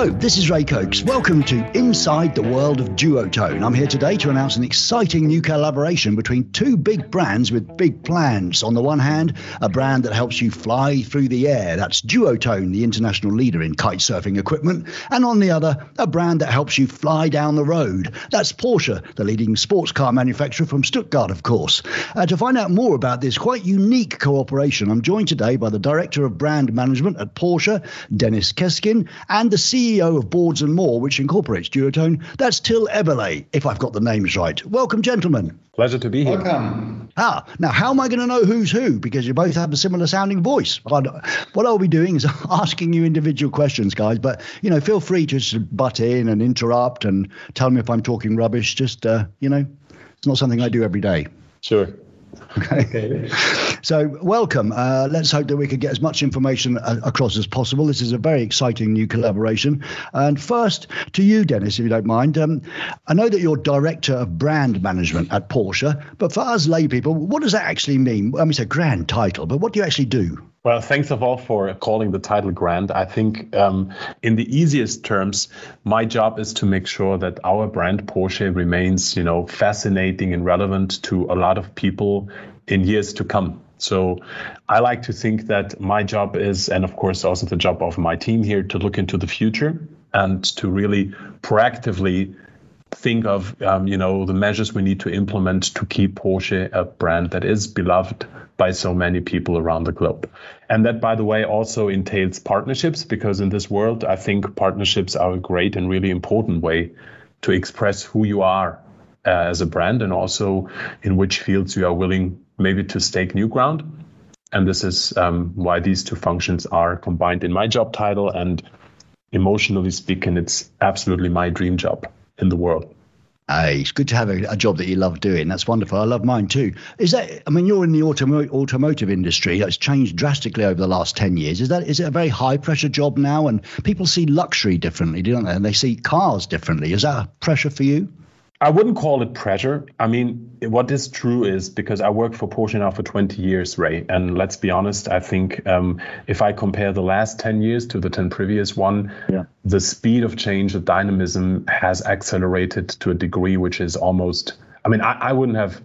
Hello, this is Ray Cokes. Welcome to Inside the World of Duotone. I'm here today to announce an exciting new collaboration between two big brands with big plans. On the one hand, a brand that helps you fly through the air. That's Duotone, the international leader in kite surfing equipment. And on the other, a brand that helps you fly down the road. That's Porsche, the leading sports car manufacturer from Stuttgart, of course. Uh, to find out more about this quite unique cooperation, I'm joined today by the Director of Brand Management at Porsche, Deniz Keskin, and the CEO of Boards and More, which incorporates Duotone. That's Till Eberle, if I've got the names right. Welcome, gentlemen. Pleasure to be here. Welcome. Ah, now how am I going to know who's who? Because you both have a similar sounding voice. What I'll be doing is asking you individual questions, guys. But you know, feel free to just butt in and interrupt and tell me if I'm talking rubbish. Just uh, you know, it's not something I do every day. Sure. Okay. okay. So, welcome. Uh, let's hope that we can get as much information a- uh, across as possible. This is a very exciting new collaboration. And first, to you, Deniz, if you don't mind. Um, I know that you're director of brand management at Porsche, but for us lay people, what does that actually mean? I mean, it's a grand title, but what do you actually do? Well, thanks of all for calling the title grand. I think, um, in the easiest terms, my job is to make sure that our brand Porsche remains, you know, fascinating and relevant to a lot of people in years to come. So I like to think that my job is, and of course also the job of my team here, to look into the future and to really proactively think of um, you know the measures we need to implement to keep Porsche a brand that is beloved by so many people around the globe. And that, by the way, also entails partnerships because in this world, I think partnerships are a great and really important way to express who you are uh, as a brand and also in which fields you are willing maybe to stake new ground. And this is um, why these two functions are combined in my job title. And emotionally speaking, it's absolutely my dream job in the world. Hey, it's good to have a, a, job that you love doing. That's wonderful. I love mine too. Is that? I mean, you're in the automo- automotive industry. That's changed drastically over the last ten years. Is that? Is it a very high pressure job now? And people see luxury differently, don't they? And they see cars differently. Is that a pressure for you? I wouldn't call it pressure. I mean, what is true is because I worked for Porsche now for 20 years, Ray. And let's be honest, I think um, if I compare the last 10 years to the 10 previous one, yeah. the speed of change, the dynamism has accelerated to a degree which is almost, I mean, I, I wouldn't have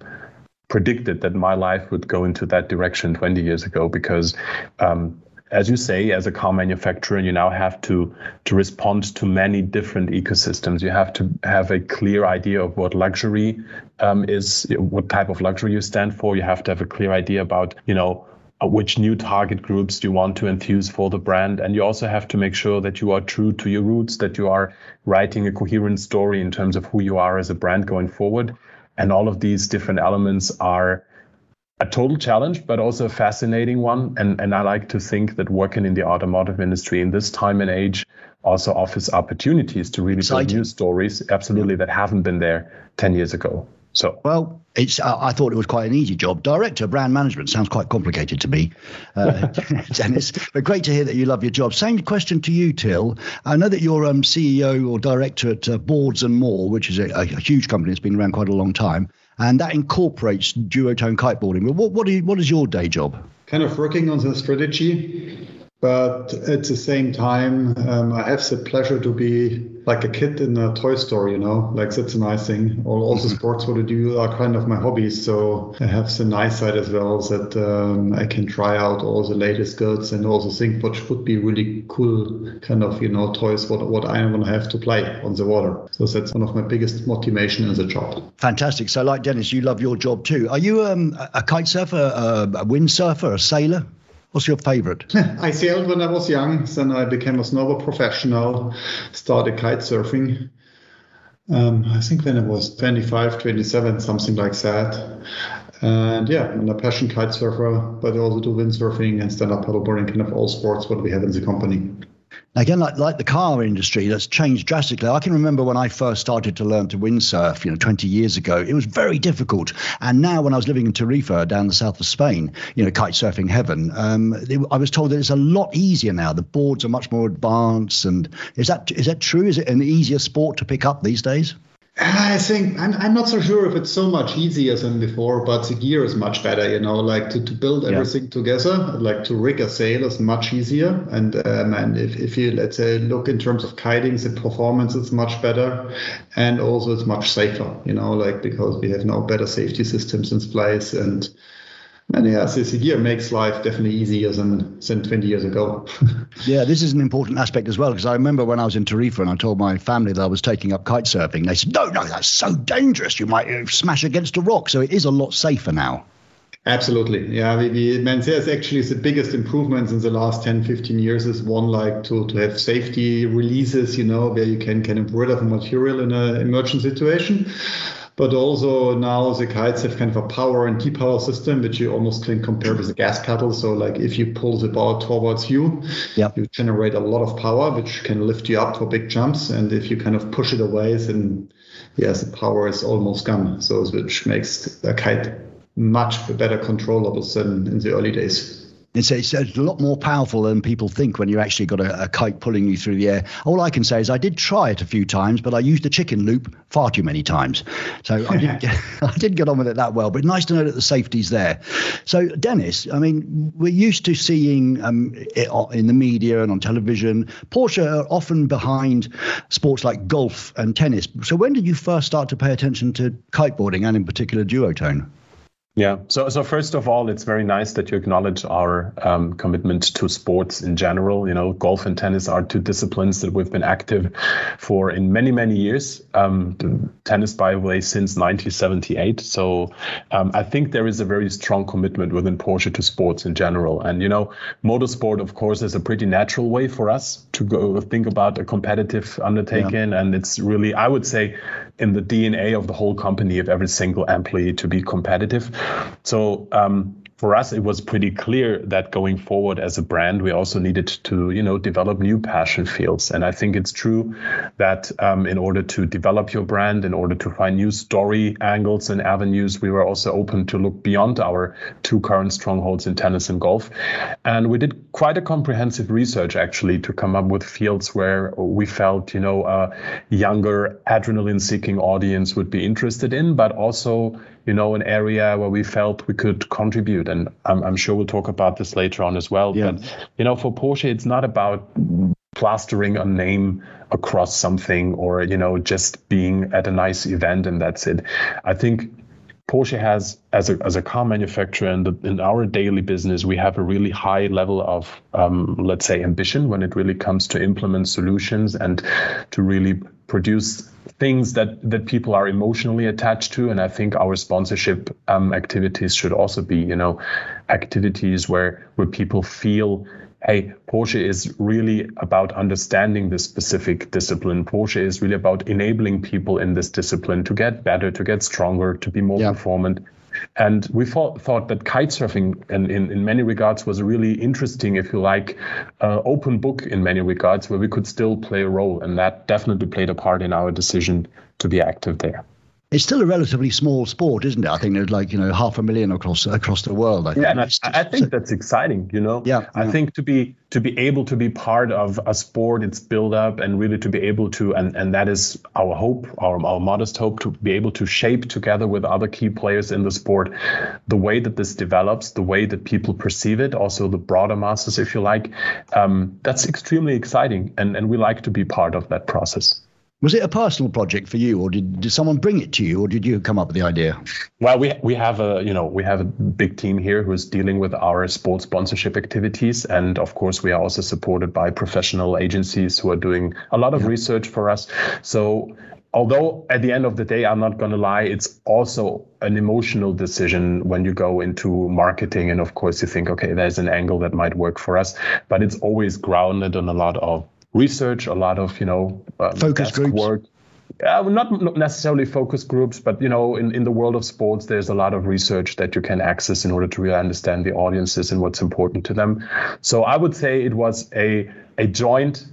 predicted that my life would go into that direction 20 years ago because um, as you say, as a car manufacturer, you now have to to respond to many different ecosystems. You have to have a clear idea of what luxury um, is, what type of luxury you stand for. You have to have a clear idea about, you know, which new target groups you want to enthuse for the brand and you also have to make sure that you are true to your roots that you are writing a coherent story in terms of who you are as a brand going forward and all of these different elements are a total challenge, but also a fascinating one. And, and I like to think that working in the automotive industry in this time and age also offers opportunities to really Exciting. build new stories, absolutely, that haven't been there 10 years ago. So well, it's I thought it was quite an easy job. Director brand management sounds quite complicated to me, uh, Deniz. But great to hear that you love your job. Same question to you, Till. I know that you're um, CEO or director at uh, Boards and More, which is a, a huge company that's been around quite a long time and that incorporates duotone kiteboarding. But what what, you, what is your day job? Kind of working on the strategy but at the same time, um, I have the pleasure to be like a kid in a toy store, you know, like that's a nice thing. All, all the sports what I do are kind of my hobbies. So I have the nice side as well that um, I can try out all the latest goods and also think what would be really cool kind of, you know, toys, what, what I want to have to play on the water. So that's one of my biggest motivation in the job. Fantastic. So like Deniz, you love your job too. Are you um, a kite surfer, a, a windsurfer, a sailor? What's your favorite? I sailed when I was young. Then I became a snowboard professional, started kite surfing. Um, I think when I was 25, 27, something like that. And yeah, I'm a passion kite surfer, but I also do windsurfing and stand up paddleboarding, kind of all sports what we have in the company. Again, like, like the car industry, that's changed drastically. I can remember when I first started to learn to windsurf, you know, 20 years ago, it was very difficult. And now, when I was living in Tarifa down the south of Spain, you know, kite surfing heaven, um, it, I was told that it's a lot easier now. The boards are much more advanced. And is that is that true? Is it an easier sport to pick up these days? I think I'm, I'm not so sure if it's so much easier than before, but the gear is much better. You know, like to, to build everything yeah. together, like to rig a sail is much easier. And um, and if, if you let's say look in terms of kiting, the performance is much better, and also it's much safer. You know, like because we have now better safety systems in place and and yeah, this year makes life definitely easier than, than 20 years ago. yeah, this is an important aspect as well, because I remember when I was in Tarifa and I told my family that I was taking up kite surfing, they said, no, no, that's so dangerous. You might uh, smash against a rock. So it is a lot safer now. Absolutely. Yeah, we, we man, there's actually the biggest improvements in the last 10, 15 years is one like to, to have safety releases, you know, where you can, can get rid of material in an emergency situation. But also now the kites have kind of a power and depower system, which you almost can compare with a gas pedal. So like if you pull the boat towards you, yep. you generate a lot of power, which can lift you up for big jumps. And if you kind of push it away, then yes, the power is almost gone. So which makes a kite much better controllable than in the early days. It's, it's, a lot more powerful than people think when you actually got a, a, kite pulling you through the air. All I can say is I did try it a few times, but I used the chicken loop far too many times. So I didn't get, I didn't get on with it that well. But nice to know that the safety's there. So Deniz, I mean, we're used to seeing um, in the media and on television, Porsche are often behind sports like golf and tennis. So when did you first start to pay attention to kiteboarding and in particular duotone? Yeah. So, so first of all, it's very nice that you acknowledge our um, commitment to sports in general. You know, golf and tennis are two disciplines that we've been active for in many, many years. Um, tennis, by the way, since 1978. So, um, I think there is a very strong commitment within Porsche to sports in general. And you know, motorsport, of course, is a pretty natural way for us to go think about a competitive undertaking, yeah. and it's really, I would say, in the DNA of the whole company of every single employee to be competitive. So um, for us, it was pretty clear that going forward as a brand, we also needed to, you know, develop new passion fields. And I think it's true that um, in order to develop your brand, in order to find new story angles and avenues, we were also open to look beyond our two current strongholds in tennis and golf. And we did quite a comprehensive research actually to come up with fields where we felt, you know, a younger adrenaline-seeking audience would be interested in, but also you know, an area where we felt we could contribute. And I'm, I'm sure we'll talk about this later on as well. Yeah. But, you know, for Porsche, it's not about plastering a name across something or, you know, just being at a nice event and that's it. I think Porsche has, as a, as a car manufacturer in, the, in our daily business, we have a really high level of, um, let's say, ambition when it really comes to implement solutions and to really produce things that that people are emotionally attached to. And i think our sponsorship um, activities should also be you know activities where where people feel hey porsche is really about understanding this specific discipline. Porsche is really about enabling people in this discipline to get better to get stronger to be more yeah. performant and we thought, thought that kite surfing, in, in, in, many regards, was a really interesting, if you like, uh, open book in many regards, where we could still play a role. And that definitely played a part in our decision to be active there it's still a relatively small sport, isn't it? I think there's like you know half a million across across the world. I yeah, and I, I, think that's exciting. You know, yeah, I yeah. think to be to be able to be part of a sport, its build up, and really to be able to, and and that is our hope, our our modest hope, to be able to shape together with other key players in the sport, the way that this develops, the way that people perceive it, also the broader masses, if you like. Um, that's extremely exciting, and and we like to be part of that process. Was it a personal project for you, or did, did someone bring it to you, or did you come up with the idea? Well, we we have a you know we have a big team here who is dealing with our sports sponsorship activities, and of course we are also supported by professional agencies who are doing a lot of yeah. research for us. So although at the end of the day, I'm not going to lie, it's also an emotional decision when you go into marketing. And of course, you think, okay, there's an angle that might work for us, but it's always grounded on a lot of research, a lot of you know um, focus groups. Work. Uh, not necessarily focus groups, but you know, in, in the world of sports, there's a lot of research that you can access in order to really understand the audiences and what's important to them. So I would say it was a a joint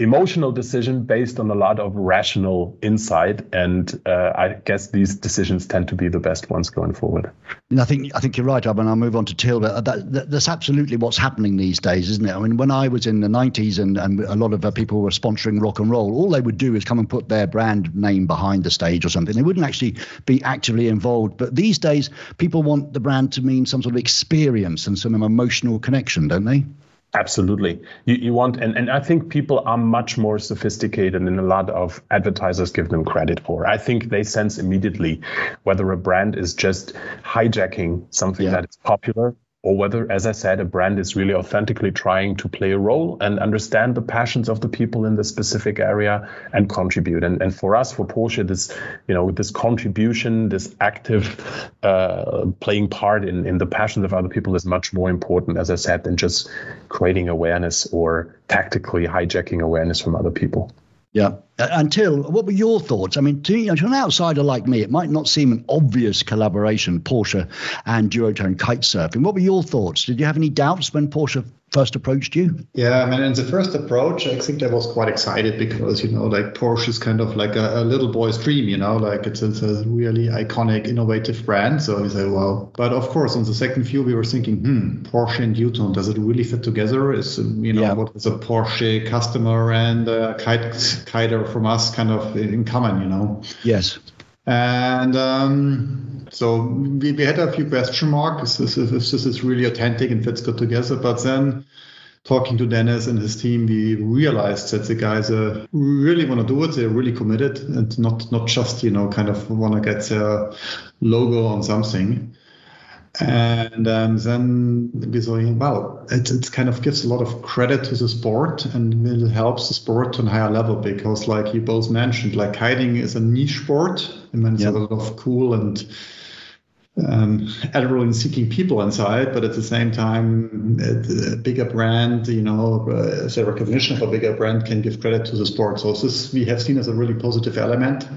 emotional decision based on a lot of rational insight, and uh, I guess these decisions tend to be the best ones going forward. And I think I think you're right, Robin. I'll move on to Till, but that, that, that's absolutely what's happening these days, isn't it? I mean, when I was in the 90s and, and a lot of uh, people were sponsoring rock and roll, all they would do is come and put their brand name behind the stage or something. They wouldn't actually be actively involved. But these days, people want the brand to mean some sort of experience and some emotional connection, don't they? Absolutely. You, you want, and, and I think people are much more sophisticated than a lot of advertisers give them credit for. I think they sense immediately whether a brand is just hijacking something yeah. that is popular or whether, as I said, a brand is really authentically trying to play a role and understand the passions of the people in the specific area and contribute. And, and for us, for Porsche, this, you know, this contribution, this active uh, playing part in, in the passions of other people is much more important, as I said, than just creating awareness or tactically hijacking awareness from other people. Yeah. Uh, Until, what were your thoughts? I mean, to, you know, to an outsider like me, it might not seem an obvious collaboration, Porsche and Duotone kite surfing. What were your thoughts? Did you have any doubts when Porsche first approached you? Yeah, I mean, in the first approach, I think I was quite excited because, you know, like Porsche is kind of like a, a little boy's dream, you know, like it's, it's, a really iconic, innovative brand. So we say, well, but of course, on the second view, we were thinking, hmm, Porsche and Duotone, does it really fit together? Is, you know, yeah. what is a Porsche customer and a kite, kiter from us kind of in common, you know? Yes. And um, so we, we had a few question marks if, if this is really authentic and fits good together. But then talking to Deniz and his team, we realized that the guys uh, really want to do it. They're really committed and not not just you know kind of want to get their logo on something. And um, then we saw, it kind of gives a lot of credit to the sport and it helps the sport to a higher level because, like you both mentioned, like kiting is a niche sport. I mean, it's yep. a lot of cool and um, adrenaline seeking people inside, but at the same time, a bigger brand, you know, uh, the recognition of a bigger brand can give credit to the sport. So this we have seen as a really positive element.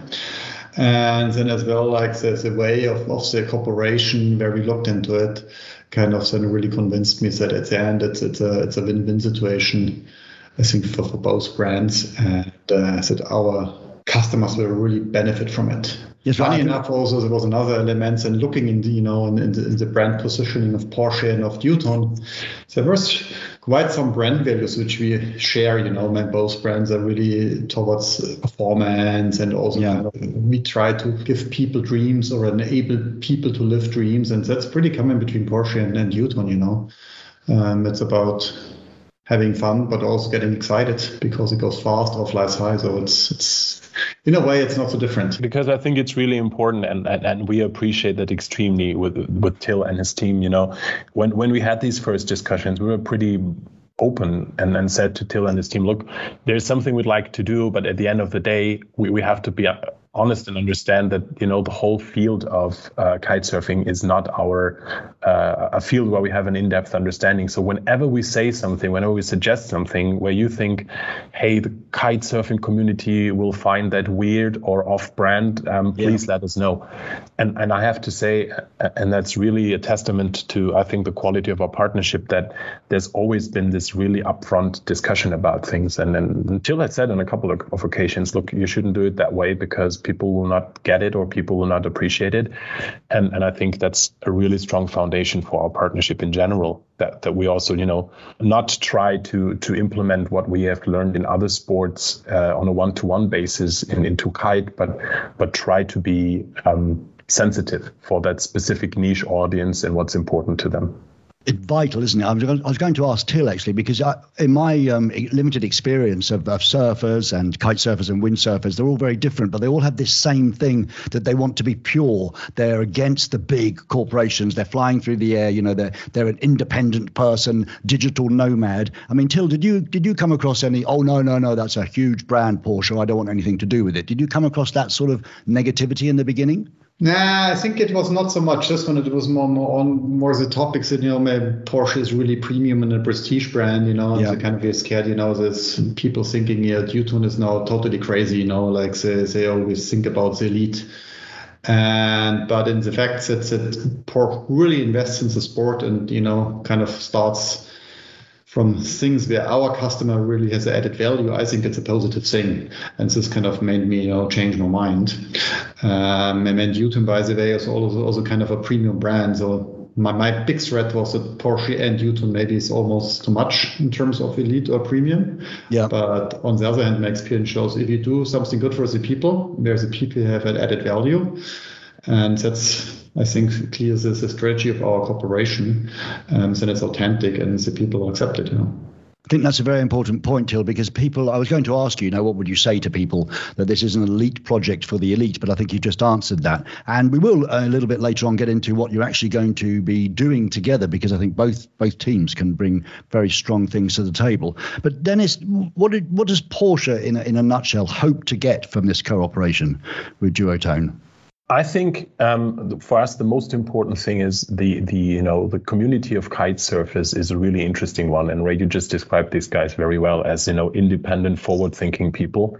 And then as well, like the, the way of, of the cooperation where we looked into it kind of then really convinced me that at the end it's, it's a, it's a win-win situation, I think for, for both brands and uh, that our customers will really benefit from it. Yes, Funny enough, also there was another element and looking in the you know in, in, the, in the brand positioning of Porsche and of Duotone, there was quite some brand values which we share. You know, my both brands are really towards performance and also yeah. we try to give people dreams or enable people to live dreams, and that's pretty common between Porsche and, and Duotone. You know, um, it's about having fun but also getting excited because it goes fast or flies high. So it's it's in a way, it's not so different. Because I think it's really important, and, and, and we appreciate that extremely with with Till and his team. You know, when when we had these first discussions, we were pretty open and then said to Till and his team, look, there's something we'd like to do, but at the end of the day, we, we have to be honest and understand that you know the whole field of uh, kite surfing is not our uh, a field where we have an in-depth understanding. So whenever we say something whenever we suggest something where you think hey the kite surfing community will find that weird or off-brand um, please yeah. let us know. And and i have to say and that's really a testament to i think the quality of our partnership that there's always been this really upfront discussion about things. And then until i said on a couple of, of occasions look you shouldn't do it that way because people will not get it or people will not appreciate it. And and I think that's a really strong foundation for our partnership in general. That that we also you know not try to to implement what we have learned in other sports uh, on a one to one basis in, into kite, but but try to be um, sensitive for that specific niche audience and what's important to them it's vital, isn't it? I was, going to ask Till actually because I, in my um, limited experience of, of, surfers and kite surfers and windsurfers, they're all very different, but they all have this same thing that they want to be pure. They're against the big corporations. They're flying through the air. You know, they're they're an independent person, digital nomad. I mean, Till, did you did you come across any? Oh no, no, no, that's a huge brand, Porsche. I don't want anything to do with it. Did you come across that sort of negativity in the beginning? Nah, I think it was not so much this one. It was more, more on more the topics that you know, maybe Porsche is really premium and a prestige brand. You know, yeah. they kind of get scared. You know, there's people thinking, yeah, Duotone is now totally crazy. You know, like they they always think about the elite. And but in the fact that that Porsche really invests in the sport and you know kind of starts from things where our customer really has added value, I think it's a positive thing. And this kind of made me, you know, change my mind. Um, and then Duotone, by the way, is also, also kind of a premium brand. So my, my big threat was that Porsche and Duotone maybe is almost too much in terms of elite or premium. Yeah. But on the other hand, my experience shows if you do something good for the people, where the people have an added value, and that's I think clear is the strategy of our corporation, um, then it's authentic and the people accept it. You know. I think that's a very important point, Till, because people, I was going to ask you, you know, what would you say to people that this is an elite project for the elite? But I think you just answered that. And we will uh, a little bit later on get into what you're actually going to be doing together, because I think both both teams can bring very strong things to the table. But Deniz, what, did, what does Porsche, in a, in a nutshell, hope to get from this cooperation with Duotone? I think um, for us the most important thing is the the you know the community of kite surfers is a really interesting one, and Ray you just described these guys very well as you know independent, forward-thinking people,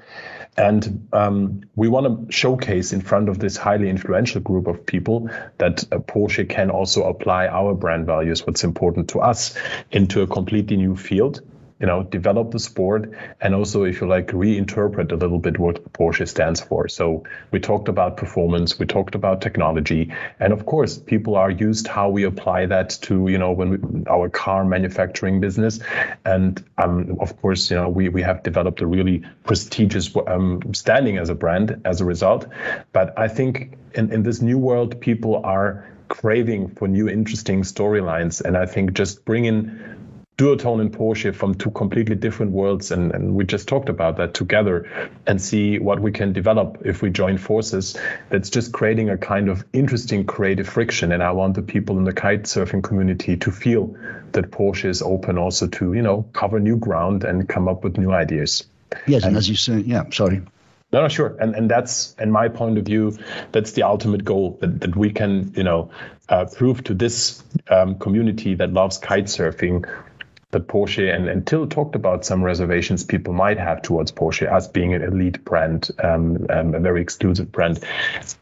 and um, we want to showcase in front of this highly influential group of people that uh, Porsche can also apply our brand values, what's important to us, into a completely new field you know, develop the sport and also, if you like, reinterpret a little bit what Porsche stands for. So we talked about performance, we talked about technology, and of course, people are used how we apply that to, you know, when we, our car manufacturing business, and um, of course, you know, we we have developed a really prestigious um, standing as a brand as a result. But I think in in this new world, people are craving for new interesting storylines and i think just bringing duotone and Porsche from two completely different worlds, and, and we just talked about that together and see what we can develop if we join forces. That's just creating a kind of interesting creative friction. And I want the people in the kite surfing community to feel that Porsche is open also to, you know, cover new ground and come up with new ideas. Yes, and, and as you say, yeah, sorry. No, no, sure, and and that's, in my point of view, that's the ultimate goal that, that we can, you know, uh, prove to this um, community that loves kite surfing that Porsche and, and Till talked about some reservations people might have towards Porsche as being an elite brand, um, um, a very exclusive brand.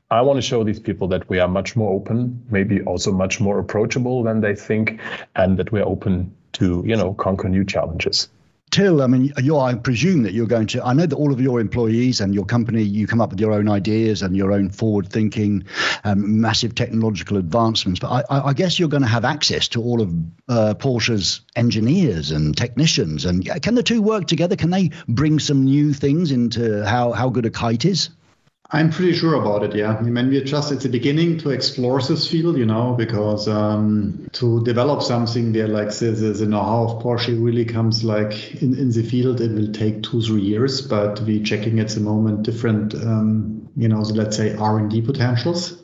I want to show these people that we are much more open, maybe also much more approachable than they think, and that we're open to, you know, conquer new challenges. Till, I mean, you I presume that you're going to. I know that all of your employees and your company, you come up with your own ideas and your own forward-thinking, um, massive technological advancements. But I, I, guess you're going to have access to all of uh, Porsche's engineers and technicians. And can the two work together? Can they bring some new things into how how good a kite is? I'm pretty sure about it, yeah. I mean, we're just at the beginning to explore this field, you know, because um, to develop something where like the, the, the know-how of Porsche really comes like in, in the field, it will take two, three years, but we're checking at the moment different, um, you know, so let's say R&D potentials.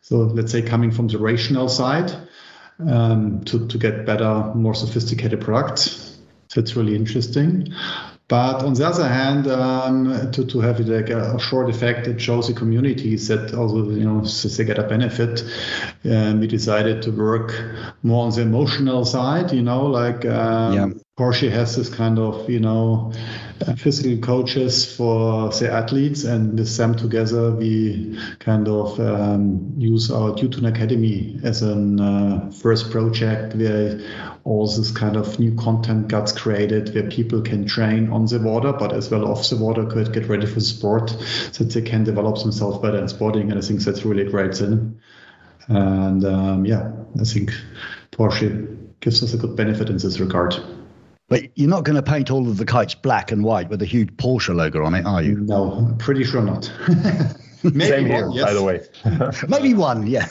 So let's say coming from the rational side um, to, to get better, more sophisticated products. So it's really interesting. But on the other hand, um, to, to have like a, a, short effect, it shows the communities that also, you know, they get a benefit. Um, we decided to work more on the emotional side, you know, like um, yeah. Porsche has this kind of, you know, physical coaches for the athletes, and with them together, we kind of um, use our Duotone Academy as a uh, first project where all this kind of new content gets created where people can train on the water, but as well off the water, could get ready for sport so they can develop themselves better in sporting. And I think that's really great thing. And um, yeah, I think Porsche gives us a good benefit in this regard. But you're not going to paint all of the kites black and white with a huge Porsche logo on it, are you? No, I'm pretty sure not. Maybe Same here, one, yes. by the way. Maybe one, yeah.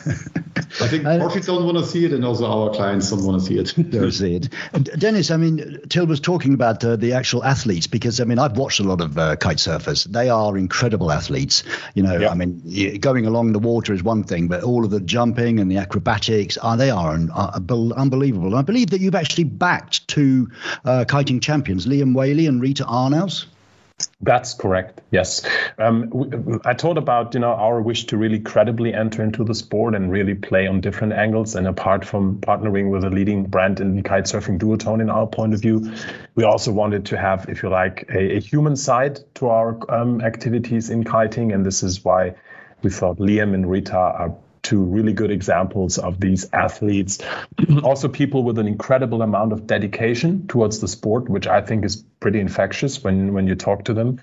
I think uh, Porsche don't want to see it, and also our clients don't want to see it. don't see it. Deniz, I mean, Till was talking about uh, the actual athletes because I mean, I've watched a lot of uh, kite surfers. They are incredible athletes. You know, I mean, going along the water is one thing, but all of the jumping and the acrobatics, are uh, they are unbelievable. And I believe that you've actually backed two uh, kiting champions, Liam Whaley and Rita Arnaus. That's correct. Yes, um, I talked about you know our wish to really credibly enter into the sport and really play on different angles. And apart from partnering with a leading brand in kite surfing, Duotone, in our point of view, we also wanted to have, if you like, a, a human side to our um, activities in kiting. And this is why we thought Liam and Rita are to really good examples of these athletes. also, people with an incredible amount of dedication towards the sport, which I think is pretty infectious when when you talk to them.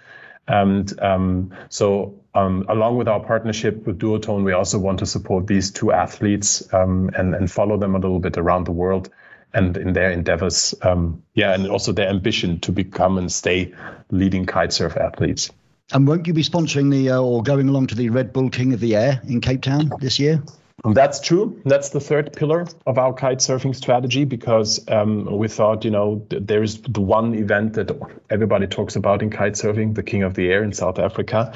And um, so, um, along with our partnership with Duotone, we also want to support these two athletes um, and, and follow them a little bit around the world and in their endeavors. Um, yeah, and also their ambition to become and stay leading kitesurf athletes. And won't you be sponsoring the uh, or going along to the Red Bull King of the Air in Cape Town this year? That's true. That's the third pillar of our kite surfing strategy because um, we thought, you know, th- there is the one event that everybody talks about in kite surfing, the King of the Air in South Africa.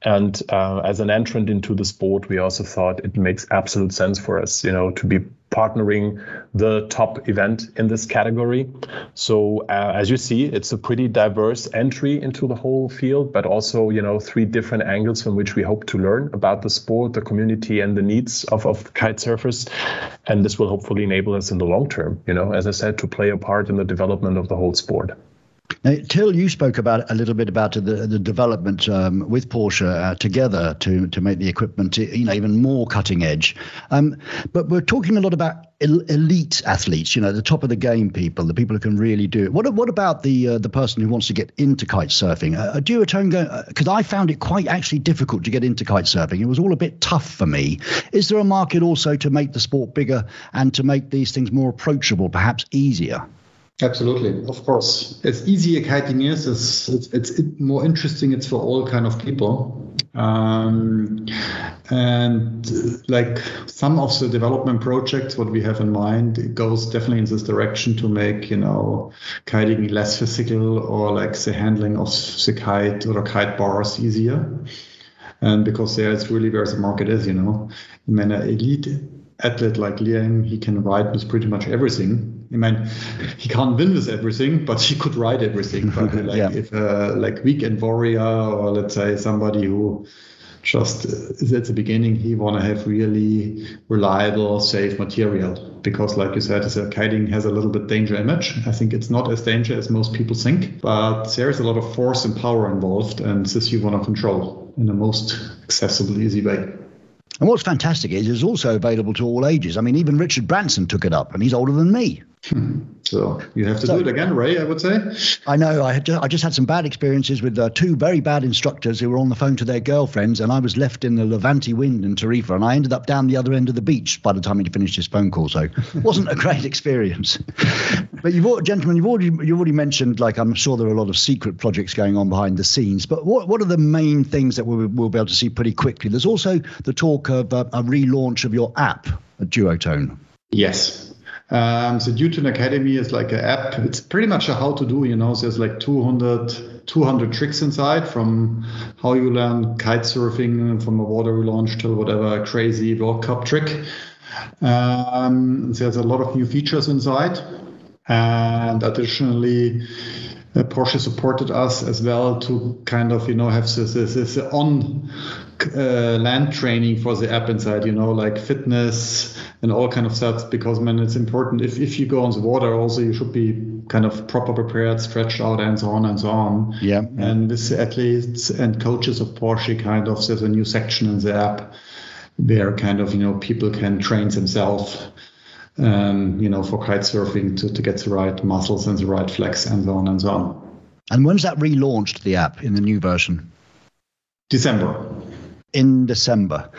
And uh, as an entrant into the sport, we also thought it makes absolute sense for us, you know, to be partnering the top event in this category. So uh, as you see, it's a pretty diverse entry into the whole field, but also you know three different angles from which we hope to learn about the sport, the community, and the needs of of kite surfers. And this will hopefully enable us in the long term, you know, as I said, to play a part in the development of the whole sport. Now, Till, you spoke about a little bit about the, the development um, with Porsche uh, together to to make the equipment you know even more cutting edge. Um, but we're talking a lot about elite athletes, you know, the top of the game people, the people who can really do it. What what about the uh, the person who wants to get into kite surfing? Uh, do you because I found it quite actually difficult to get into kite surfing. It was all a bit tough for me. Is there a market also to make the sport bigger and to make these things more approachable, perhaps easier? Absolutely, of course. As easy a kiting is, it's, it's, it's more interesting. It's for all kind of people. Um, and like some of the development projects, what we have in mind, goes definitely in this direction to make you know kiting less physical or like the handling of the kite or kite bars easier. And because there it's really where the market is, you know. I mean, an elite athlete like Liam, he can ride with pretty much everything I mean, he can't win with everything, but he could ride everything. But like yeah. if uh, like weekend warrior or let's say somebody who just is at the beginning, he want to have really reliable, safe material because, like you said, kiting has a little bit danger image. I think it's not as dangerous as most people think, but there is a lot of force and power involved, and this you want to control in the most accessible, easy way. And what's fantastic is it's also available to all ages. I mean, even Richard Branson took it up, and he's older than me. So you have to so, do it again, Ray. I would say. I know. I had just, I just had some bad experiences with uh, two very bad instructors who were on the phone to their girlfriends, and I was left in the Levante wind in Tarifa, and I ended up down the other end of the beach by the time he finished his phone call. So it wasn't a great experience. but you've, gentlemen, you've already you've already mentioned like I'm sure there are a lot of secret projects going on behind the scenes. But what what are the main things that we'll, we'll be able to see pretty quickly? There's also the talk of uh, a relaunch of your app, Duotone. Yes, um, so Duotone Academy is like an app. It's pretty much a how to do, you know, there's like 200, 200 tricks inside from how you learn kite surfing from a water launch till whatever crazy World Cup trick. Um, there's a lot of new features inside. And additionally, uh, Porsche supported us as well to kind of, you know, have this, this, this on uh, land training for the app inside, you know, like fitness and all kind of stuff. Because man, it's important. If if you go on the water, also you should be kind of proper prepared, stretched out, and so on and so on. Yeah. And this athletes and coaches of Porsche kind of there's a new section in the app where kind of you know people can train themselves. Um, you know, for kite surfing to, to get the right muscles and the right flex and so on and so on. And when's that relaunched, the app, in the new version? December in December.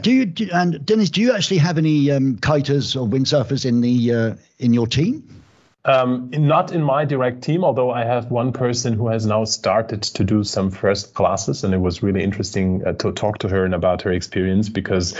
Do you do, and Deniz? Do you actually have any um, kiters or windsurfers in the uh, in your team? Um, not in my direct team, although I have one person who has now started to do some first classes, and it was really interesting uh, to talk to her and about her experience because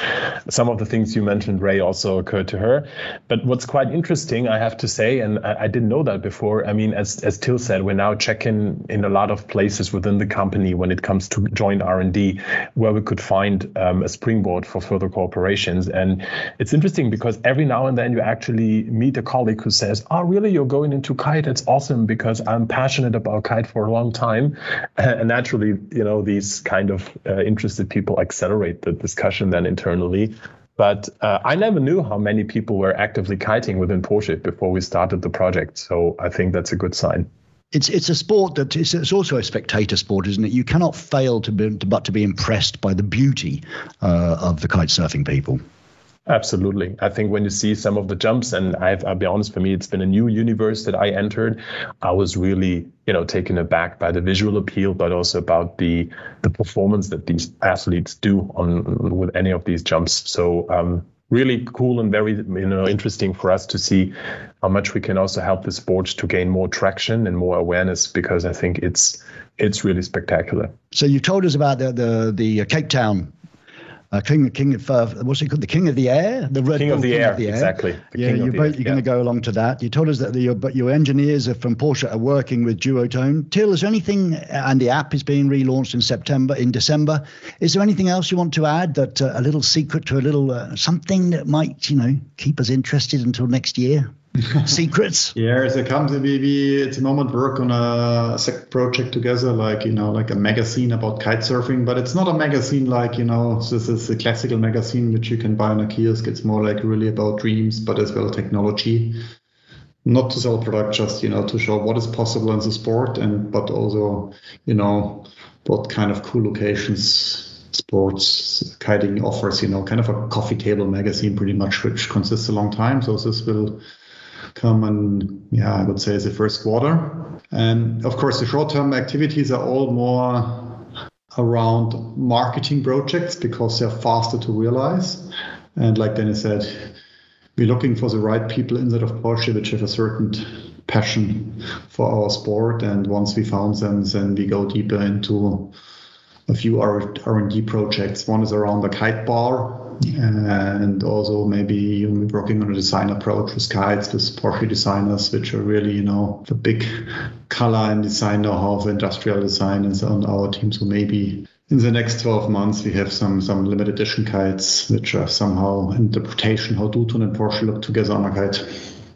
some of the things you mentioned, Ray, also occurred to her. But what's quite interesting, I have to say, and I, I didn't know that before. I mean, as as Till said, we're now checking in a lot of places within the company when it comes to joint R and D, where we could find um, a springboard for further cooperations. And it's interesting because every now and then you actually meet a colleague who says, "Oh, really?" You're going into kite, it's awesome because I'm passionate about kite for a long time. And naturally, you know, these kind of uh, interested people accelerate the discussion then internally. But uh, I never knew how many people were actively kiting within Porsche before we started the project. So I think that's a good sign it's it's a sport that it's, it's, also a spectator sport, isn't it? You cannot fail to be but to be impressed by the beauty uh, of the kite surfing people. Absolutely. I think when you see some of the jumps, and I've, I'll be honest, for me, it's been a new universe that I entered. I was really, you know, taken aback by the visual appeal, but also about the the performance that these athletes do on with any of these jumps. So um, really cool and very you know interesting for us to see how much we can also help the sport to gain more traction and more awareness because I think it's it's really spectacular. So you told us about the the, the Cape Town uh, King King of uh, what's it called? The King of the Air, the Red King, Bull, of, the King of the Air, exactly. The yeah, you're, both, you're yeah. going to go along to that. You told us that the, your but your engineers are from Porsche are working with Duotone. Till, is there anything? And the app is being relaunched in September, in December. Is there anything else you want to add? That uh, a little secret to a little uh, something that might you know keep us interested until next year. secrets? Yeah, as a company, we at the moment work on a project together, like you know, like a magazine about kite surfing. But it's not a magazine like you know, this is a classical magazine which you can buy on a kiosk. It's more like really about dreams, but as well technology. Not to sell product, just you know, to show what is possible in the sport, and but also you know what kind of cool locations sports kiting offers. You know, kind of a coffee table magazine, pretty much, which consists a long time. So this will come and yeah, I would say the first quarter. And of course, the short-term activities are all more around marketing projects because they're faster to realize. And like Deniz said, we're looking for the right people inside of Porsche which have a certain passion for our sport. And once we found them, then we go deeper into a few R&D projects. One is around the kite bar, and also maybe working on a design approach with kites with Porsche designers, which are really, you know, the big color and design know-how of industrial design is on our team. So maybe in the next 12 months, we have some some limited edition kites, which are somehow interpretation how Duotone and Porsche look together on a kite.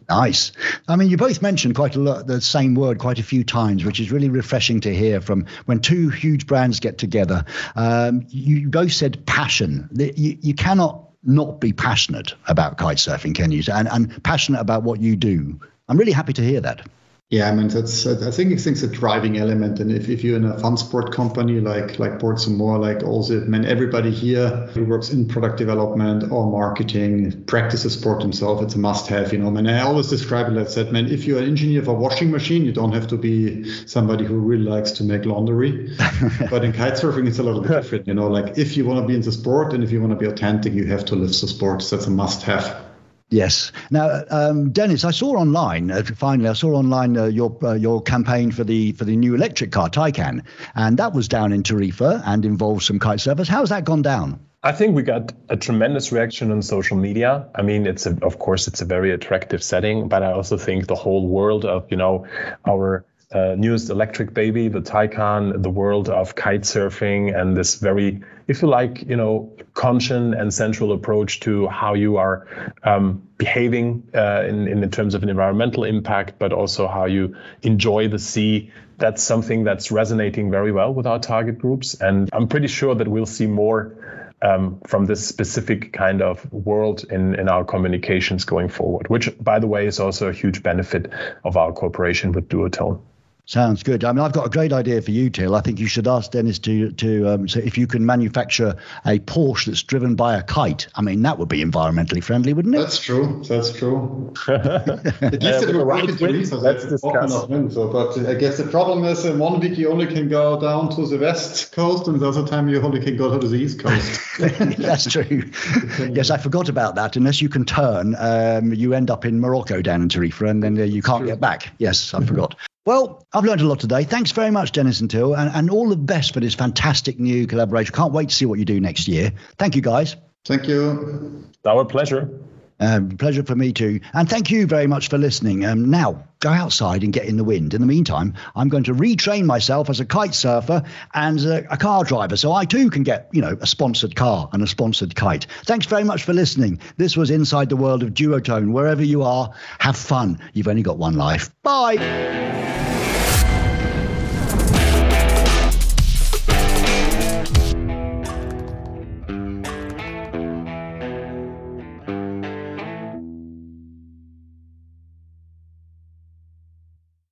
Nice. I mean, you both mentioned quite a lot the same word quite a few times, which is really refreshing to hear from when two huge brands get together. Um, you both said passion. You, you cannot not be passionate about kite surfing, can you? And, and passionate about what you do. I'm really happy to hear that. Yeah, I mean that's I think it's a driving element, and if, if you're in a fun sport company like like Boards and More, like also, I mean everybody here who works in product development or marketing practices sport himself, it's a must-have. You know, I mean I always describe it like that. Man, if you're an engineer of a washing machine, you don't have to be somebody who really likes to make laundry. but in kitesurfing, it's a little bit different. You know, like if you want to be in the sport and if you want to be authentic, you have to live the sport. So that's a must-have. Yes. Now, um, Deniz, I saw online. Uh, finally, I saw online uh, your uh, your campaign for the for the new electric car Taycan, and that was down in Tarifa and involved some kite surfers. How's that gone down? I think we got a tremendous reaction on social media. I mean, it's a, of course it's a very attractive setting, but I also think the whole world of you know our uh, newest electric baby, the Taycan, the world of kite surfing, and this very, if you like, you know, conscious and central approach to how you are um, behaving uh, in, in terms of an environmental impact, but also how you enjoy the sea. That's something that's resonating very well with our target groups, and I'm pretty sure that we'll see more um, from this specific kind of world in, in our communications going forward, which, by the way, is also a huge benefit of our cooperation with Duotone. Sounds good. I mean, I've got a great idea for you, Till. I think you should ask Deniz to to um, so if you can manufacture a Porsche that's driven by a kite. I mean, that would be environmentally friendly, wouldn't it? That's true. That's true. At least it will right wind, so Let's discuss. Wind, so, but I guess the problem is in one week you only can go down to the west coast, and the other time you only can go to the east coast. that's true. yes, I forgot about that. Unless you can turn, um, you end up in Morocco down in Tarifa, and then uh, you can't get back. Yes, I forgot. Well, I've learned a lot today. Thanks very much, Deniz and Till, and, and all the best for this fantastic new collaboration. Can't wait to see what you do next year. Thank you, guys. Thank you. Our pleasure. Um, pleasure for me too. And thank you very much for listening. Um, now, go outside and get in the wind. In the meantime, I'm going to retrain myself as a kite surfer and a, a car driver so I too can get, you know, a sponsored car and a sponsored kite. Thanks very much for listening. This was Inside the World of Duotone. Wherever you are, have fun. You've only got one life. Bye.